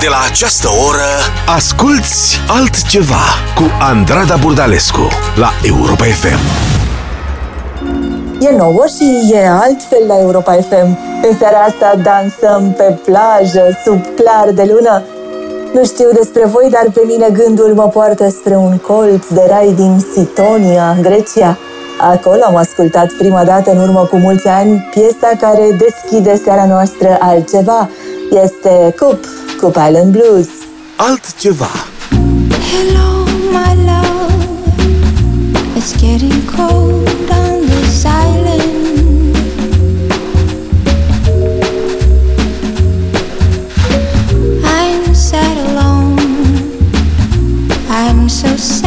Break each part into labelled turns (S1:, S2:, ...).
S1: De la această oră Asculți altceva Cu Andrada Burdalescu La Europa FM
S2: E nouă și e altfel la Europa FM. În seara asta dansăm pe plajă, sub clar de lună. Nu știu despre voi, dar pe mine gândul mă poartă spre un colț de rai din Sitonia, Grecia. Acolo am ascultat prima dată în urmă cu mulți ani piesa care deschide seara noastră altceva. Este Cup, Cup Island Blues.
S1: Altceva
S3: Hello, my love. It's getting cold on this island. I'm sad alone. I'm so sad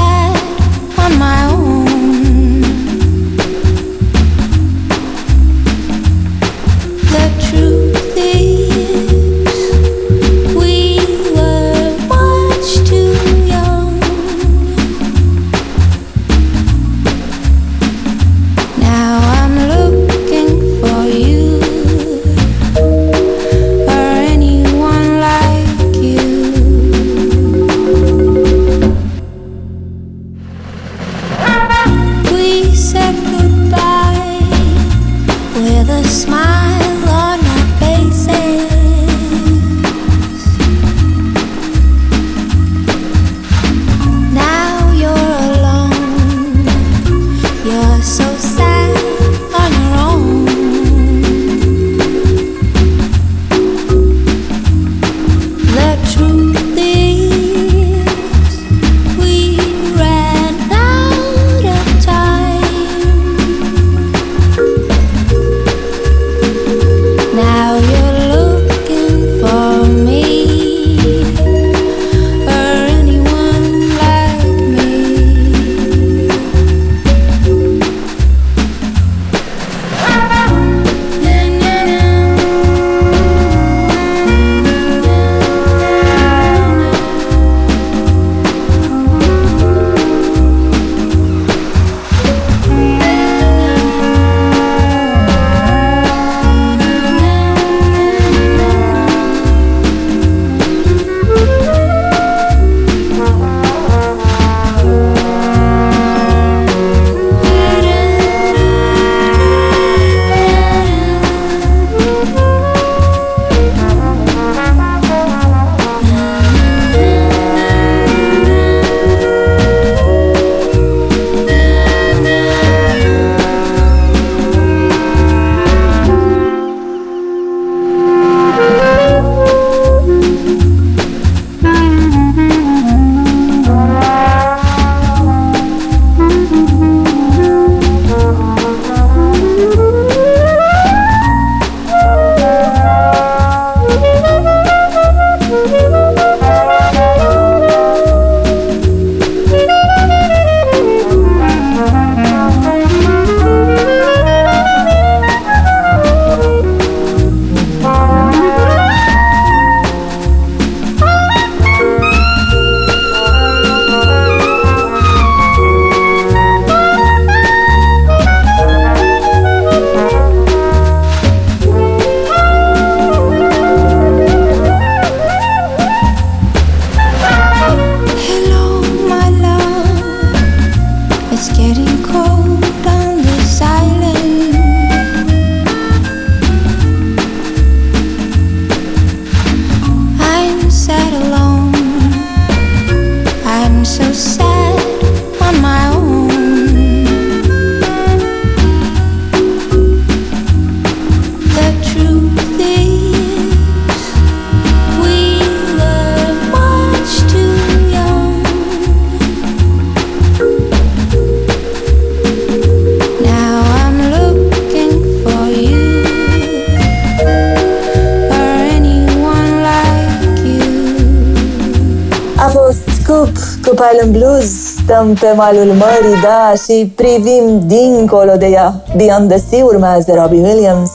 S2: Stăm pe malul mării, da, și privim dincolo de ea. Beyond the Sea urmează Robbie Williams.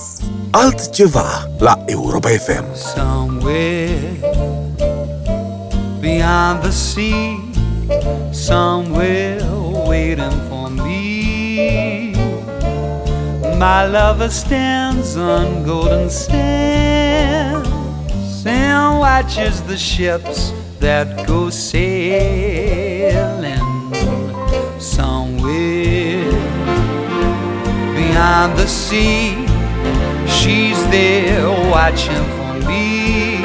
S1: Altceva La Europa FM
S4: Somewhere beyond the sea, somewhere waiting for me. My lover stands on golden sands Sam watches the ships that go sailing beyond the sea. She's there watching for me.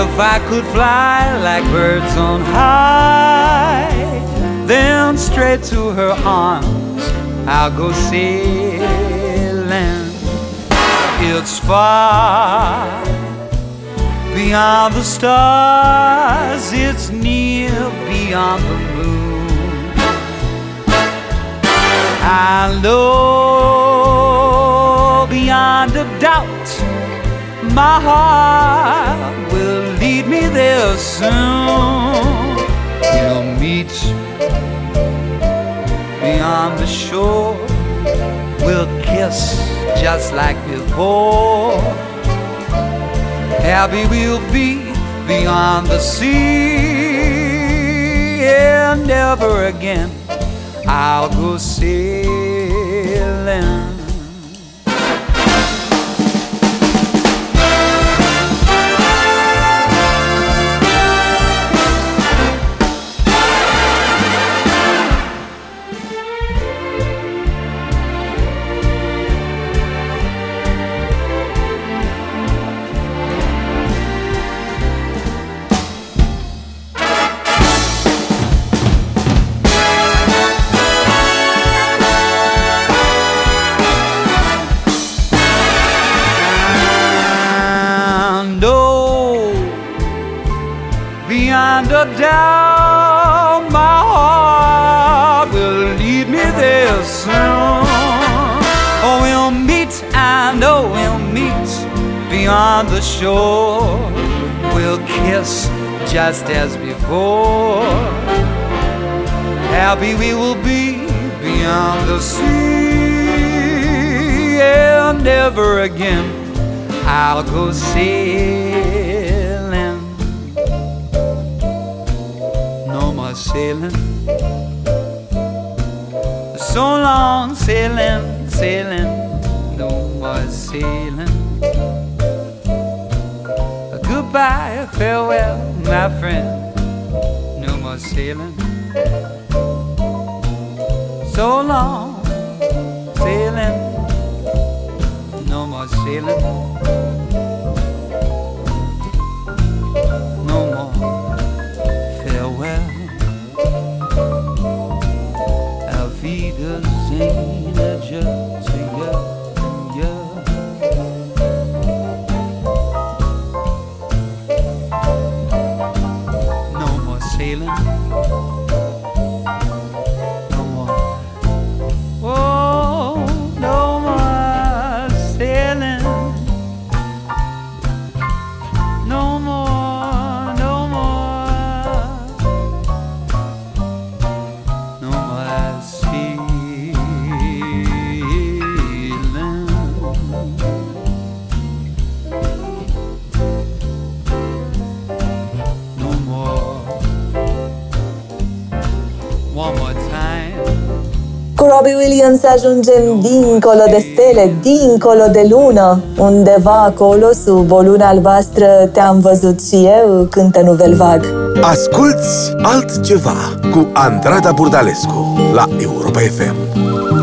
S4: If I could fly like birds on high, then straight to her arms I'll go sailing. It's far beyond the stars, it's near beyond the moon. I know beyond a doubt my heart will lead me there soon. We'll meet beyond the shore, we'll kiss just like before. Happy we'll be beyond the sea, and never again algo seu. A doubt, my heart will lead me there soon. Oh, we'll meet, I know we'll meet beyond the shore. We'll kiss just as before. Happy we will be beyond the sea, and never again I'll go sailing. Sailing. So long sailing, sailing. No more sailing. Goodbye, farewell, my friend. No more sailing. So long sailing. No more sailing.
S2: Robbie Williams ajungem dincolo de stele, dincolo de lună, undeva acolo, sub o lună albastră, te-am văzut și eu, cântă Nuvel Vag.
S1: Asculți altceva cu Andrada Burdalescu la Europa FM.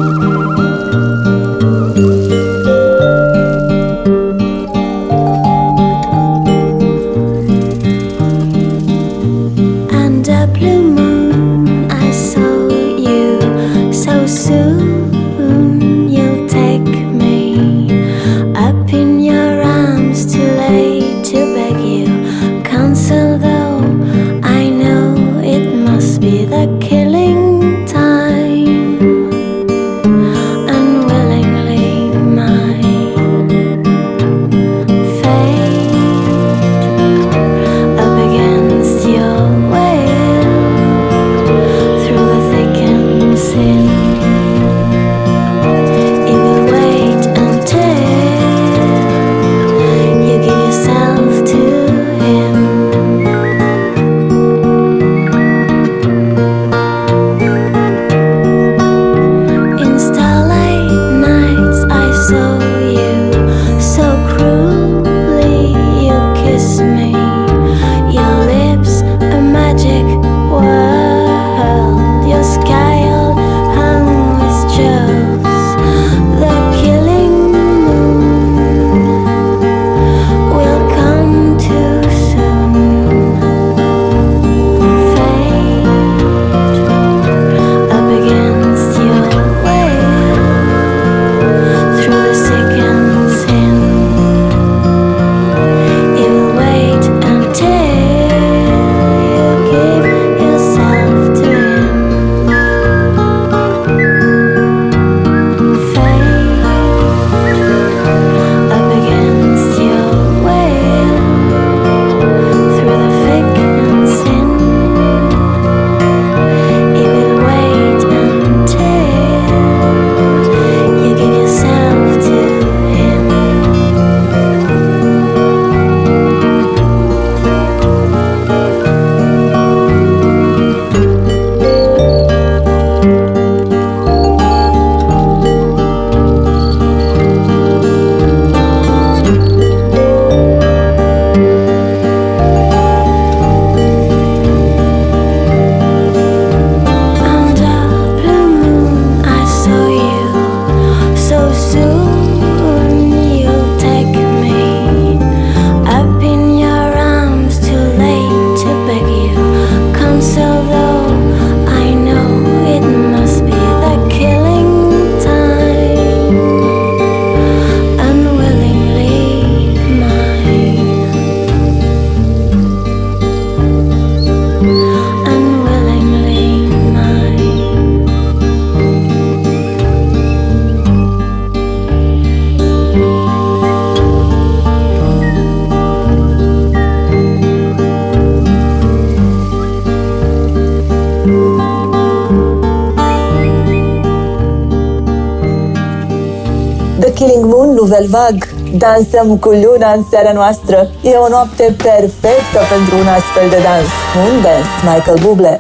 S3: Moon,
S2: Luvel Vag. Dansăm cu luna în seara noastră. E o noapte perfectă pentru un astfel de dans. Un dance, Michael Bublé.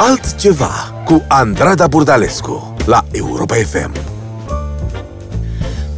S1: Altceva cu Andrada Burdalescu la Europa FM.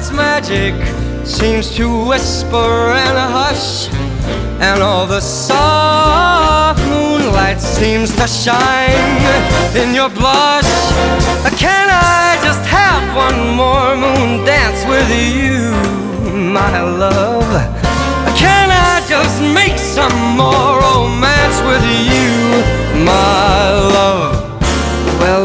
S5: night's magic seems to whisper and hush. And all the soft moonlight seems to shine in your blush. Can I just have one more moon dance with you, my love? Can I just make some more romance with you, my?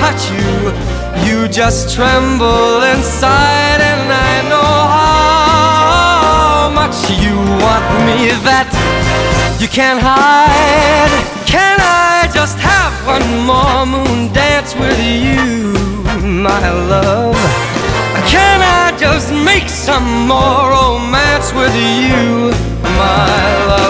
S5: touch you, you just tremble inside, and I know how much you want me that you can't hide. Can I just have one more moon dance with you, my love? Can I just make some more romance with you, my love?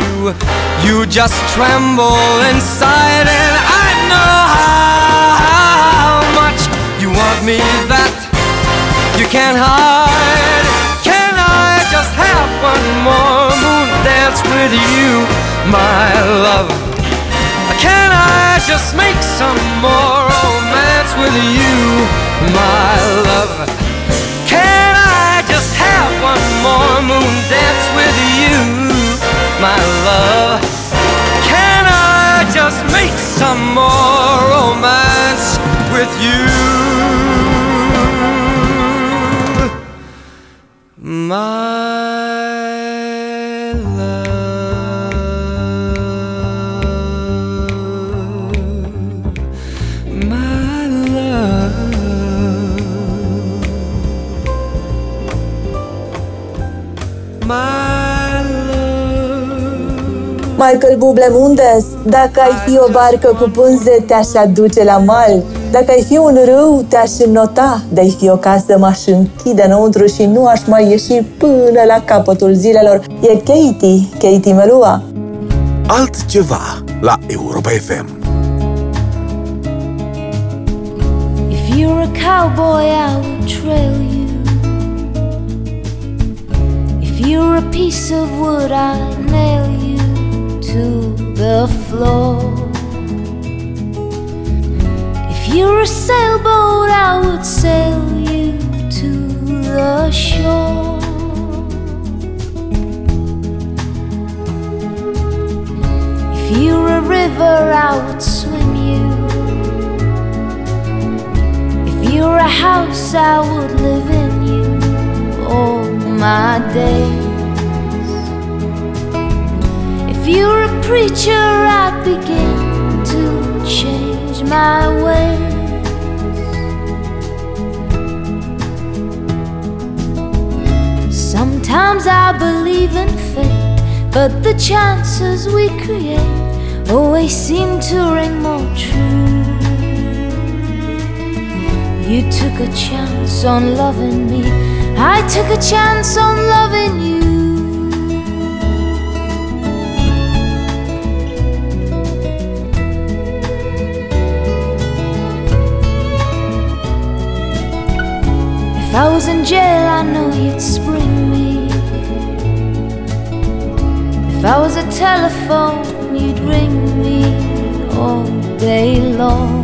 S5: you just tremble inside, and I know how much you want me that you can't hide. Can I just have one more moon dance with you, my love? Can I just make some more romance with you, my love? Can I just have one more moon dance with you, my love? Can I just make some more romance with you, my
S2: Michael Bublé Mundes, dacă ai fi o barcă cu pânze, te-aș aduce la mal. Dacă ai fi un râu, te-aș înnota. De-ai fi o casă, m-aș închide înăuntru și nu aș mai ieși până la capătul zilelor. E Katie, Katie Melua.
S1: Altceva la Europa FM.
S3: If you're a cowboy, I will trail you. If you're a piece of wood, I nail you to the floor. If you're a sailboat, I would sail you to the shore. If you're a river, I would swim you. If you're a house, I would live in you all my days. If you're a preacher, I'd begin to change my ways. Sometimes I believe in fate, but the chances we create always seem to ring more true. You took a chance on loving me, I took a chance on loving you. If I was in jail, I know you'd spring me. If I was a telephone, you'd ring me all day long.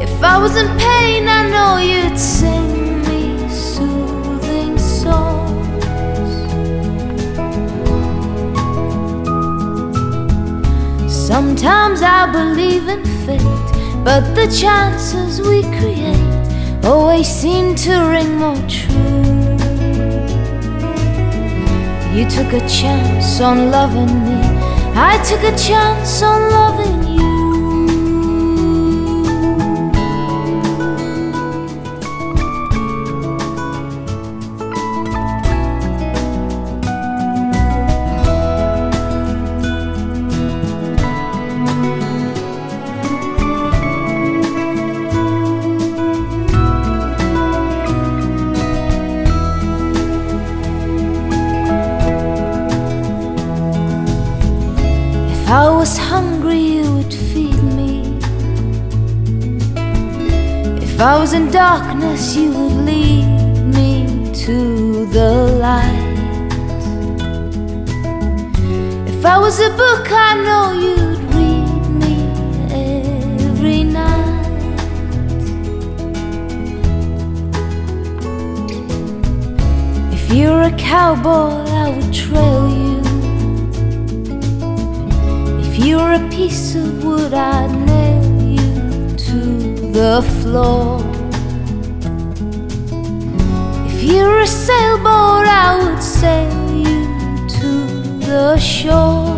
S3: If I was in pain, I know you'd sing me soothing songs. Sometimes I believe in fate, but the chances we create always seemed to ring more true. You took a chance on loving me, I took a chance on loving in darkness, you would lead me to the light. If I was a book, I know you'd read me every night. If you were a cowboy, I would trail you. If you were a piece of wood, I'd nail you to the floor. If you're a sailboat, I would sail you to the shore.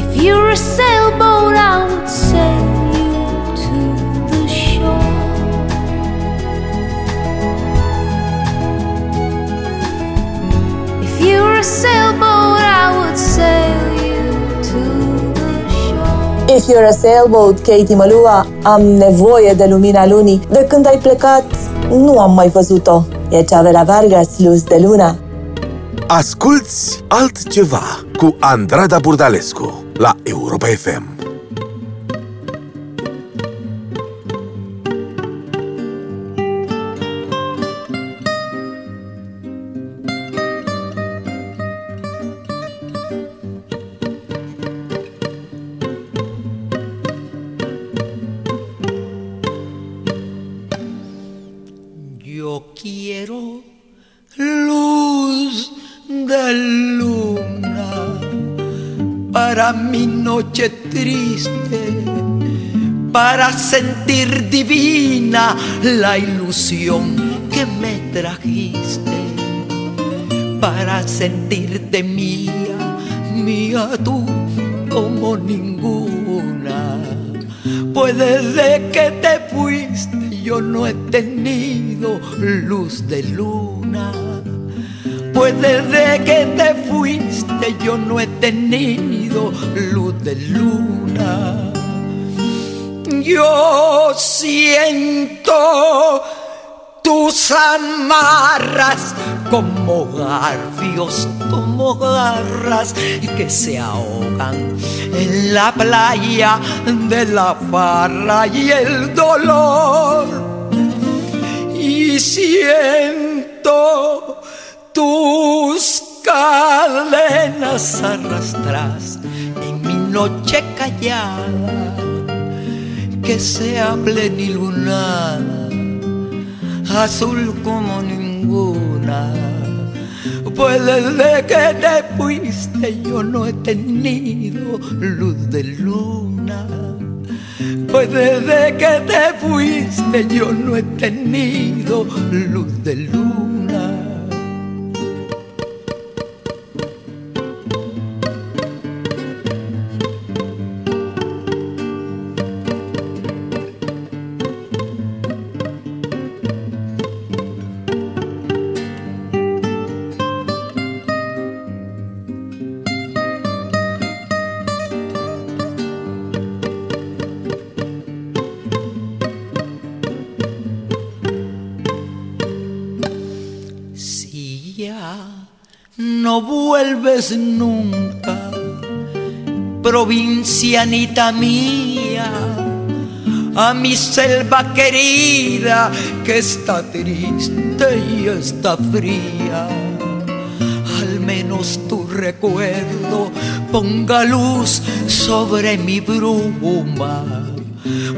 S3: If you're a sailboat, I would sail If
S2: you're a sailboat, Katie Malua, am nevoie de lumina lunii. De când ai plecat, nu am mai văzut-o. E Chavela Vargas, Luz de Luna.
S1: Asculți altceva cu Andrada Burdalescu la Europa FM.
S6: Para sentir divina la ilusión que me trajiste, para sentirte mía, mía tú como ninguna. Pues desde que te fuiste yo no he tenido luz de luna. Pues desde que te fuiste yo no he tenido luz de luna. Yo siento tus amarras como garfios, como garras que se ahogan en la playa de la farra y el dolor. Y siento tus cadenas arrastras en mi noche callada que sea plenilunada azul como ninguna. Pues desde que te fuiste yo no he tenido luz de luna. Pues desde que te fuiste yo no he tenido luz de luna. Nunca, provincianita mía, a mi selva querida que está triste y está fría. Al menos tu recuerdo ponga luz sobre mi bruma.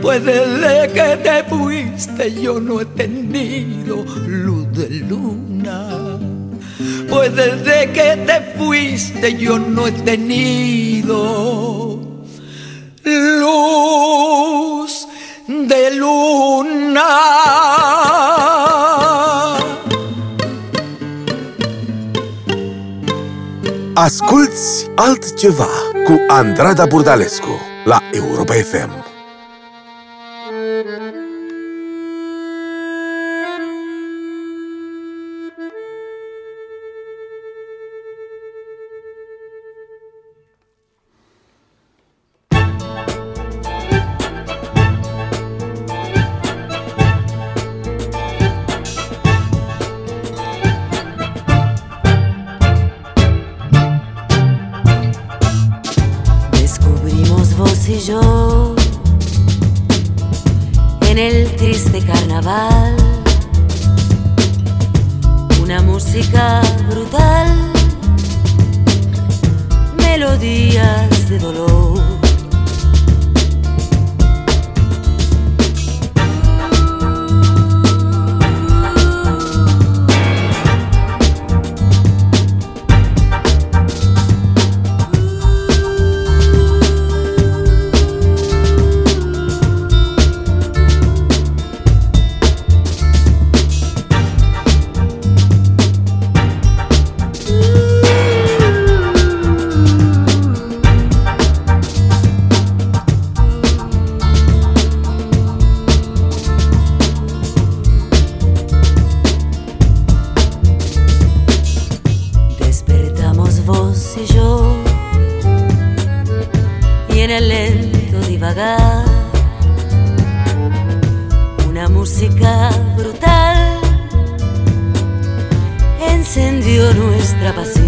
S6: Pues desde que te fuiste yo no he tenido luz de luna. Pues desde que te fuiste yo no he tenido luz de luna.
S7: Asculți altceva cu Andrada Burdalescu la Europa FM.
S8: Lento divagar una música brutal encendió nuestra pasión.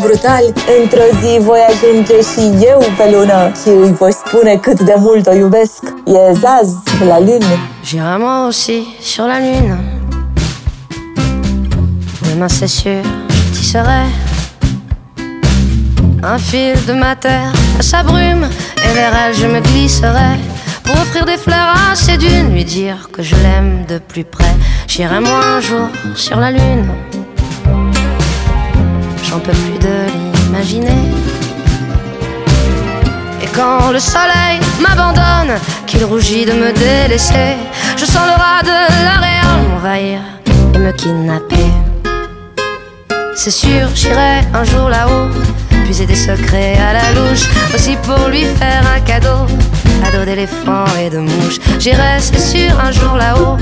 S2: Brutal E la
S9: J'irai moi aussi sur la lune. Demain c'est sûr, je t'y serai Un fil de ma terre. À sa brume Et vers elle je me glisserai Pour offrir des fleurs à ses dunes Lui dire que je l'aime de plus près. J'irai moi un jour sur la lune J'en peux plus de l'imaginer. Et quand le soleil m'abandonne, qu'il rougit de me délaisser, je sens le rat de l'aréole m'envahir et me kidnapper. C'est sûr, j'irai un jour là-haut, puiser des secrets à la louche, aussi pour lui faire un cadeau, ado d'éléphant et de mouche. J'irai, c'est sûr, un jour là-haut,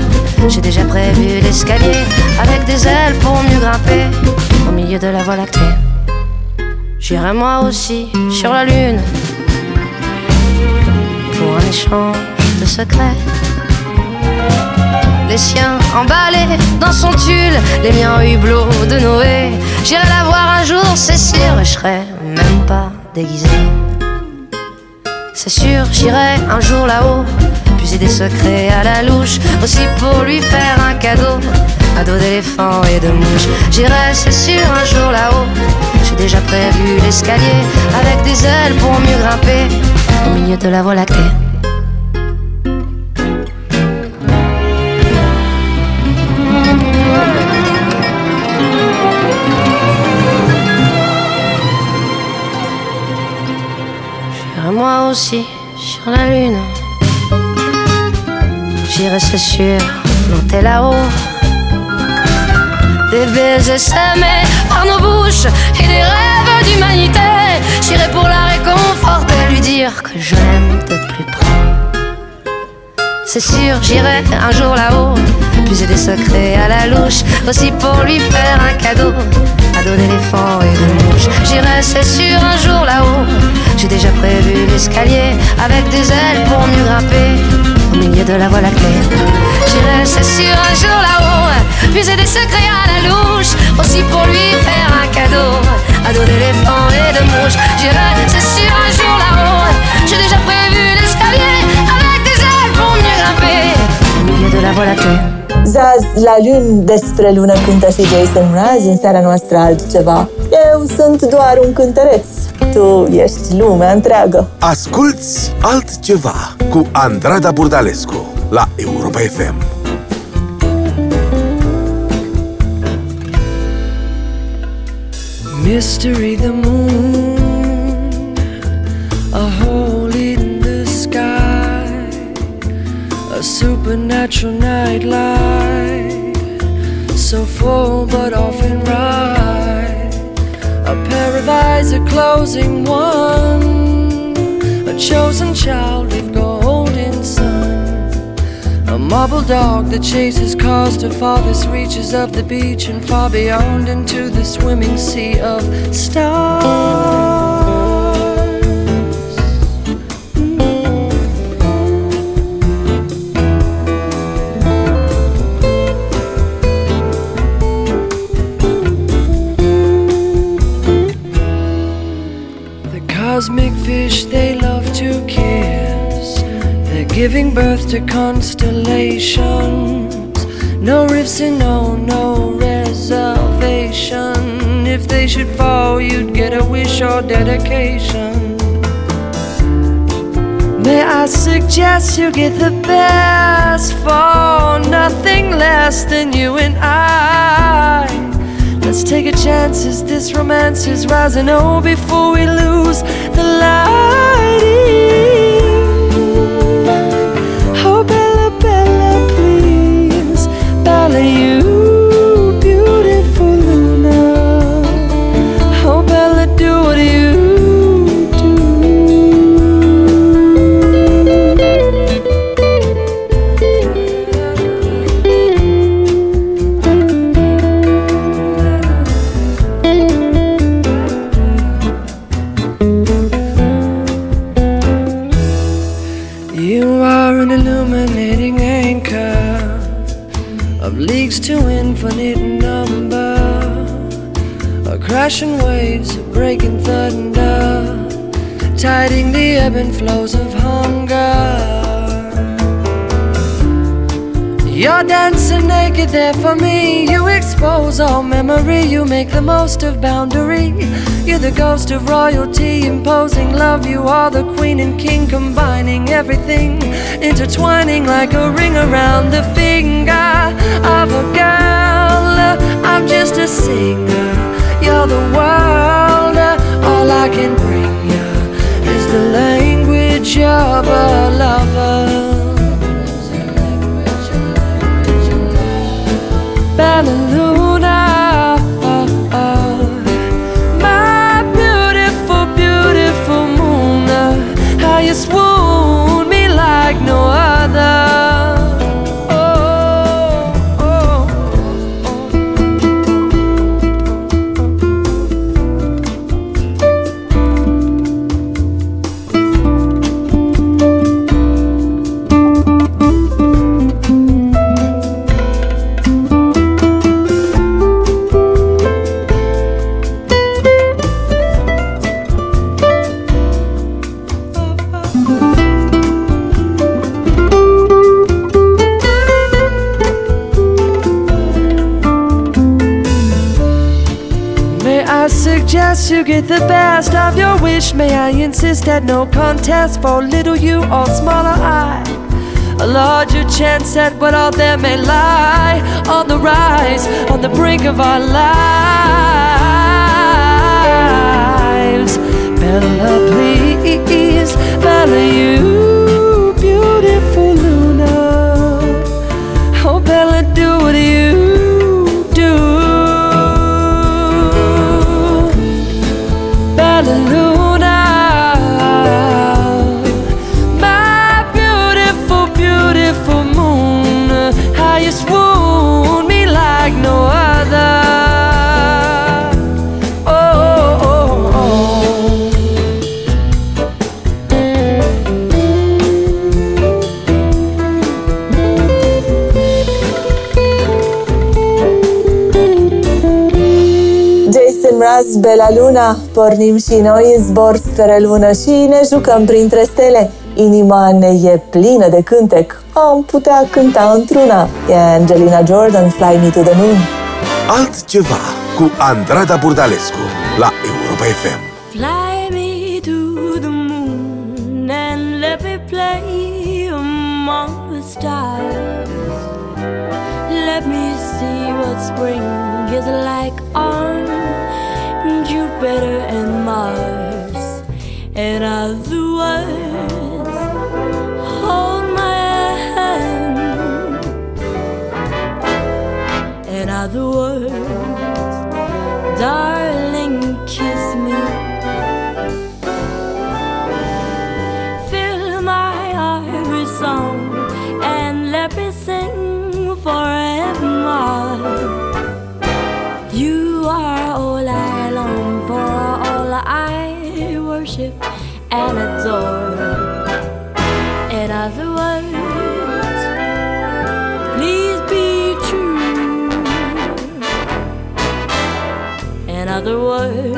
S9: j'ai déjà prévu l'escalier, avec des ailes pour mieux grimper, de la voie lactée. J'irai moi aussi sur la lune, pour un échange de secrets. Les siens emballés dans son tulle, les miens au hublot de Noé. J'irai la voir un jour, c'est sûr, je serai même pas déguisé. C'est sûr, j'irai un jour là-haut, puiser des secrets à la louche, aussi pour lui faire un cadeau, un dos d'éléphant et de mouche. J'irai, c'est sûr, un jour là-haut, j'ai déjà prévu l'escalier, avec des ailes pour mieux grimper, au milieu de la voie lactée. J'irai moi aussi sur la lune. J'irai, c'est sûr, planter là-haut. Des baisers semés par nos bouches et des rêves d'humanité. J'irai pour la réconforter, lui dire que je l'aime de plus près. C'est sûr, j'irai un jour là-haut, puiser des secrets à la louche, aussi pour lui faire un cadeau, ado d'éléphant et de mouche. J'irai, c'est sûr, un jour là-haut, j'ai déjà prévu l'escalier, avec des ailes pour mieux grimper, au milieu de la voie lactée. J'irai, c'est sûr, un jour là-haut, puiser des secrets à la louche, aussi pour lui faire un cadeau, ado d'éléphant et de mouche. J'irai, c'est sûr, un jour là-haut, j'ai déjà prévu l'escalier, avec des ailes pour mieux grimper, au milieu de la voie lactée.
S2: Zaz la lune despre lună cântă și Jason Mraz În seara noastră altceva Eu sunt doar un cântăreț Tu ești lumea întreagă
S1: Asculți altceva cu Andrada Burdalescu la Europa FM.
S10: Mystery the moon, a hole in the sky, a supernatural nightlight, so full but often eyes, a closing one, a chosen child with golden sun. A marble dog that chases cars to farthest reaches of the beach and far beyond into the swimming sea of stars. Giving birth to constellations. No rifts and no, no reservation. If they should fall, you'd get a wish or dedication. May I suggest you get the best for nothing less than you and I. Let's take a chance as this romance is rising. Oh, before we lose the lighting. Flows of hunger. You're dancing naked there for me. You expose all memory. You make the most of boundary. You're the ghost of royalty, imposing love. You are the queen and king, combining everything, intertwining like a ring around the finger of a girl. I'm just a singer. You're the world. All I can bring the language of a lover. Luna, get the best of your wish? May I insist at no contest for little you or smaller I? A larger chance at what all there may lie on the rise, on the brink of our lives. Bella, please, Bella, you
S2: Jason Mraz, Bela Luna, pornim și noi în zbor spre lună și ne jucăm printre stele. Inima ne e plină de cântec, am putea cânta într-una. E Angelina Jordan, Fly Me to the Moon.
S1: Altceva cu Andrada Burdalescu la Europa FM.
S7: Fly me to the moon and let me play among the stars. Let me see what spring is like on Jupiter and Mars. In other words, hold my hand. In other words, darling, In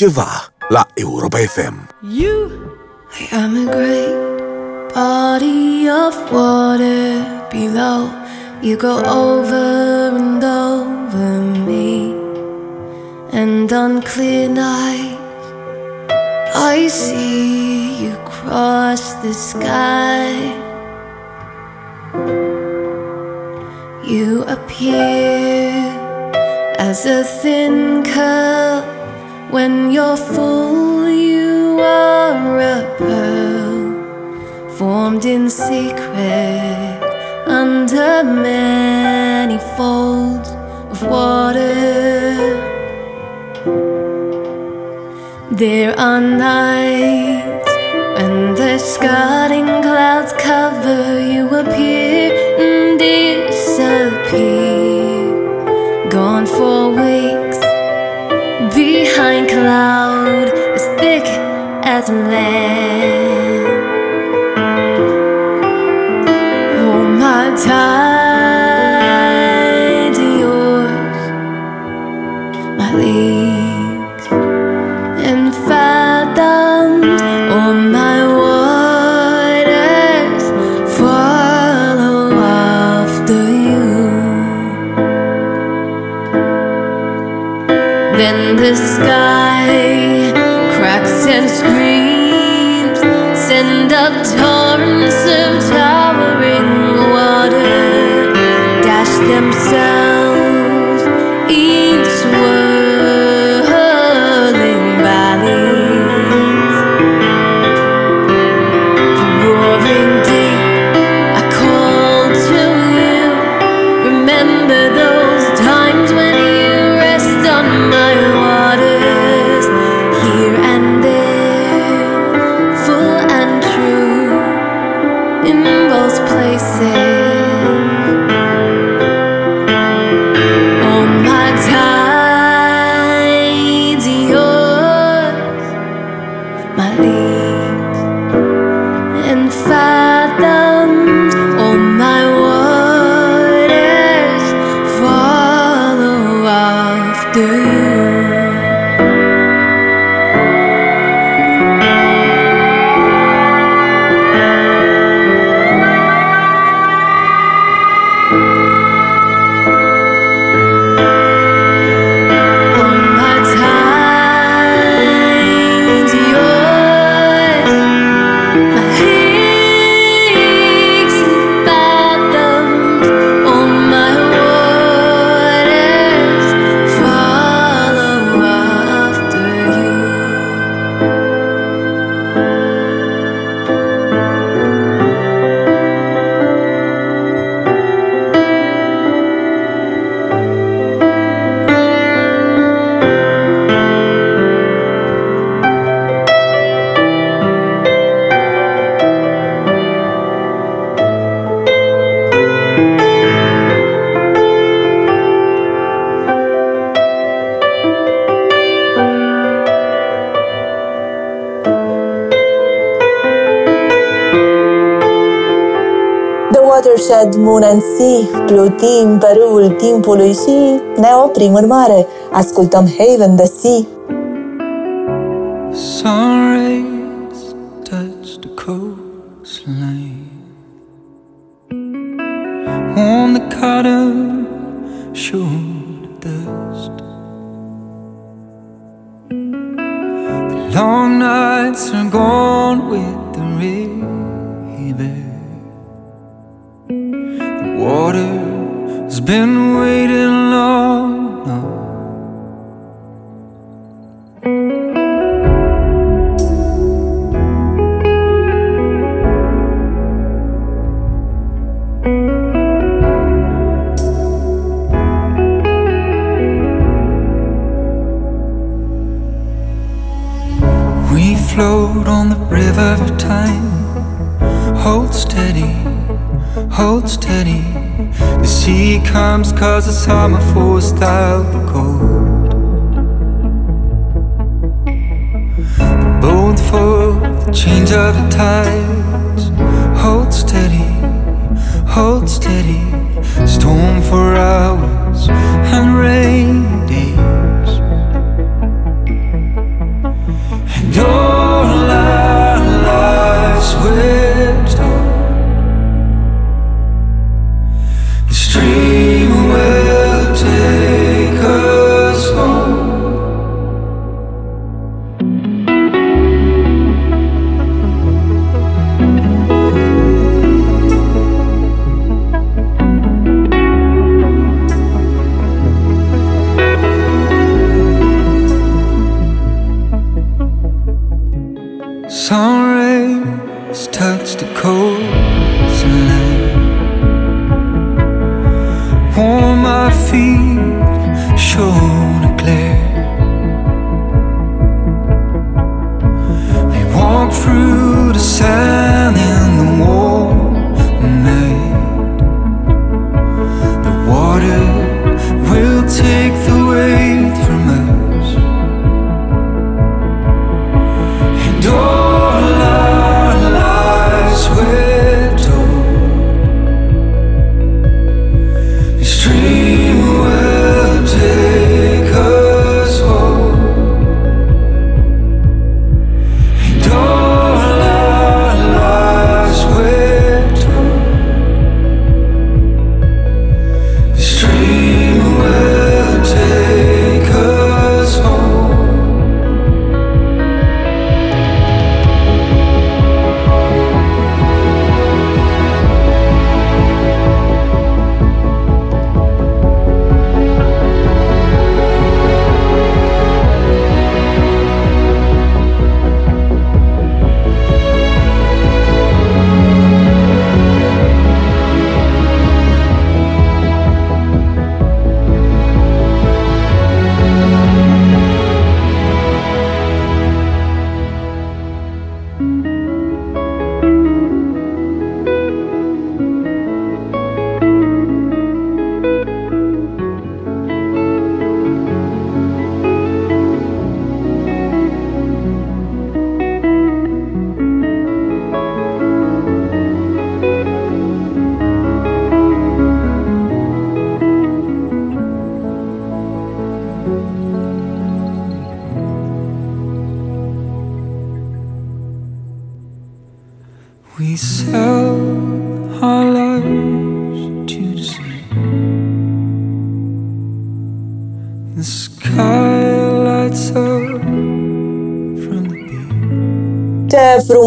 S1: altceva la Europa FM.
S10: You, I am a great body of water below. You go over and over me, and on clear nights, I see you cross the sky. You appear as a thin curl when you're full. You are a pearl formed in secret under many folds of water. There are nights when the scudding clouds cover you appear and disappear. Gone for weeks behind cloud as thick as land. Hold my tight
S2: Watershed, Moon and Sea, plutim pe râul timpului și ne oprim în mare. Ascultăm Haven the Sea.
S4: Sun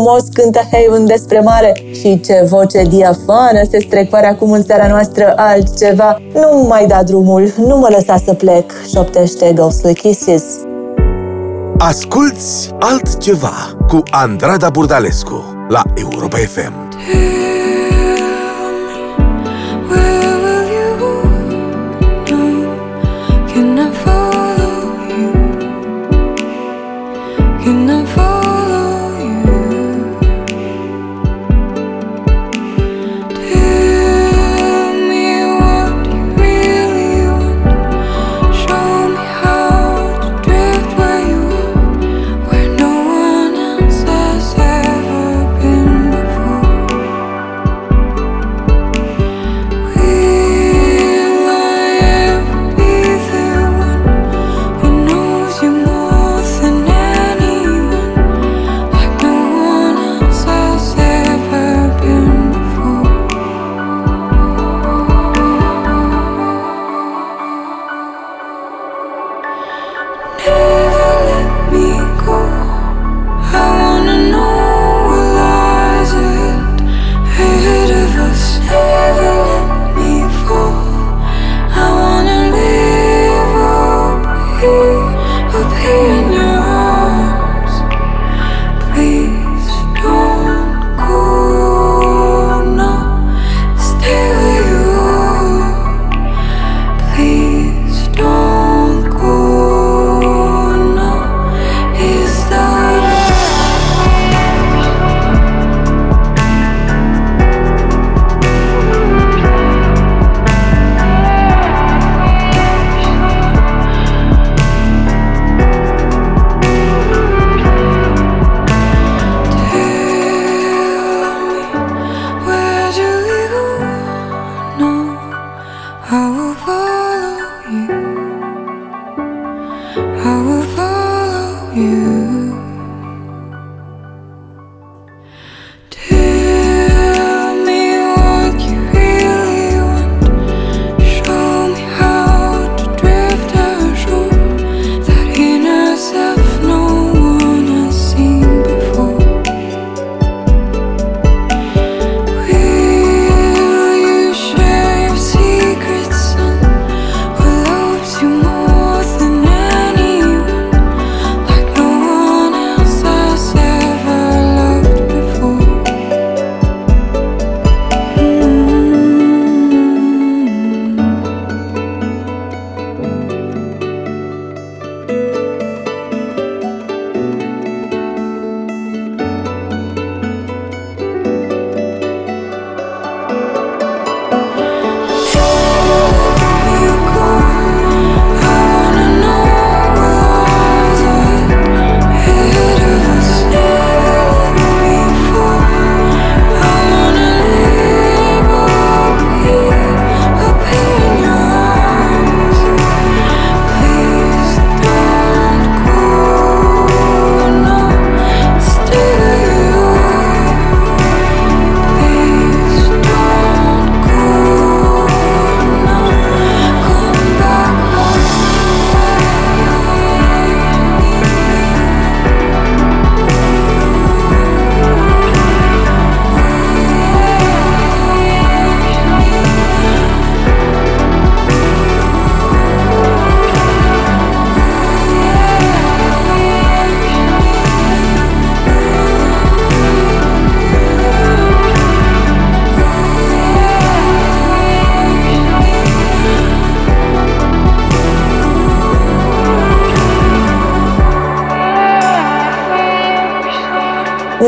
S2: frumos cântă Heivân despre mare și ce voce diafană se strecoare acum în seara noastră altceva. Nu mai da drumul, nu mă lăsa să plec, șoptește Ghostly Kisses.
S1: Asculți altceva cu Andrada Burdalescu la Europa FM.
S3: Hey.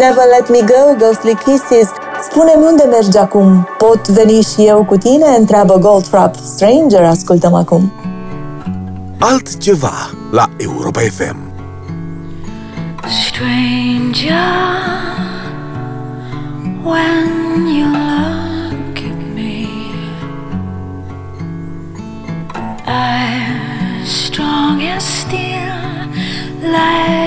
S3: Never Let Me Go,
S2: Ghostly Kisses. Spune-mi unde mergi acum? Pot veni și eu cu tine? Întreabă Goldfrapp. Stranger, ascultăm acum.
S1: Altceva la Europa FM.
S3: Stranger, when you look at me, I'm strong as steel, light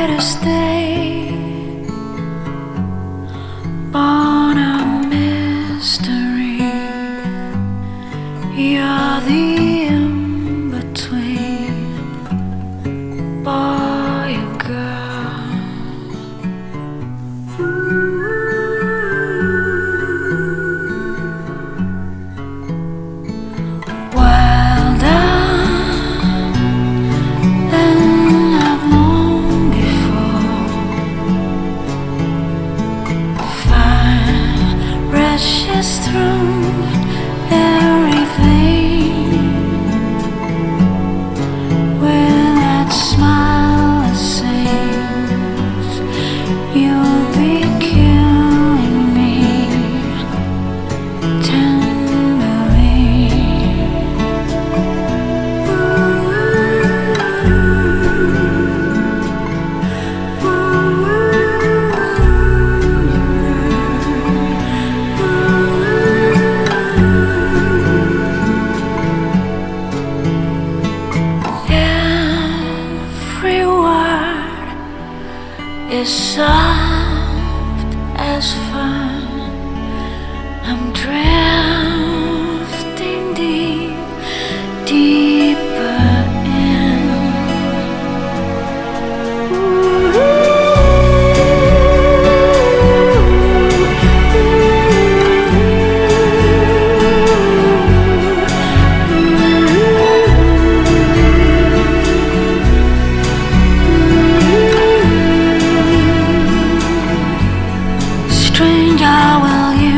S3: Stranger, will you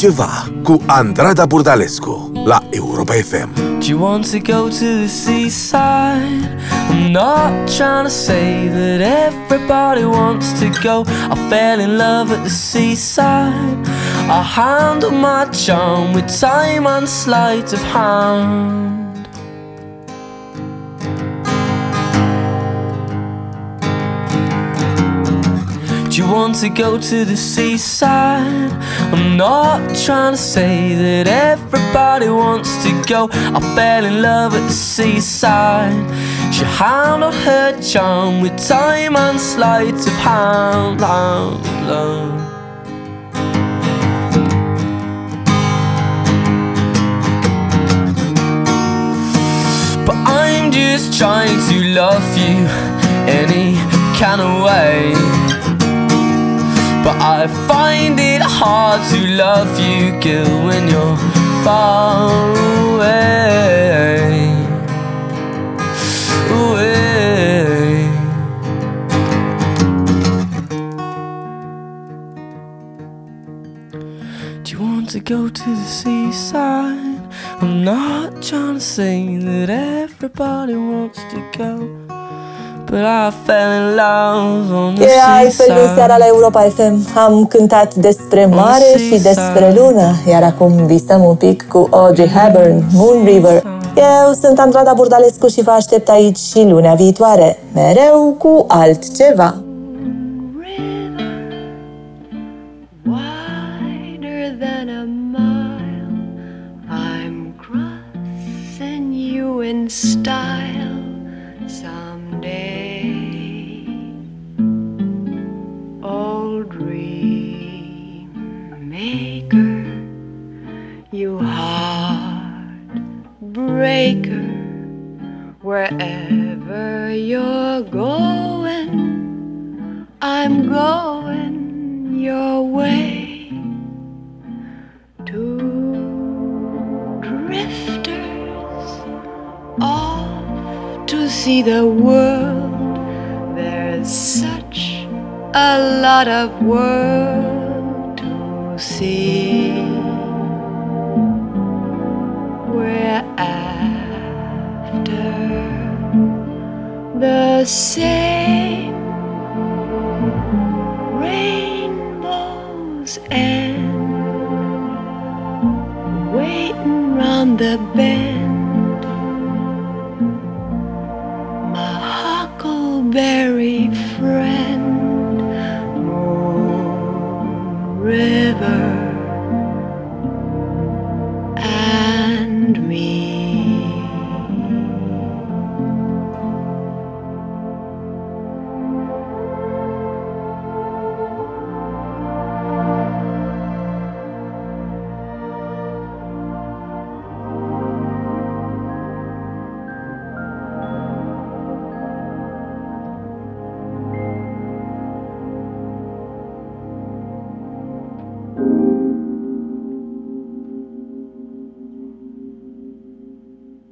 S1: Altceva cu Andrada Burdalescu la Europa FM.
S11: Do you want to go to the seaside? I'm not trying to say that everybody wants to go. I fell in love at the seaside. I handle my charm with time and sleight of hand. Do you want to go to the seaside? I'm not trying to say that everybody wants to go. I fell in love at the seaside. She handled her charm with time and sleight of hand. Love, love. But I'm just trying to love you any kind of way. But I find it hard to love you, girl, when you're far away. Away. Do you want to go to the seaside? I'm not trying to say that everybody wants to go. But I fell in love on the
S2: E altfel în seara la
S11: seaside.
S2: Europa FM am cântat despre mare și despre lună, iar acum visăm un pic cu Audrey Hepburn, Moon River. Eu sunt Andrada Burdalescu și vă aștept aici și lunea viitoare, mereu cu altceva.
S10: wider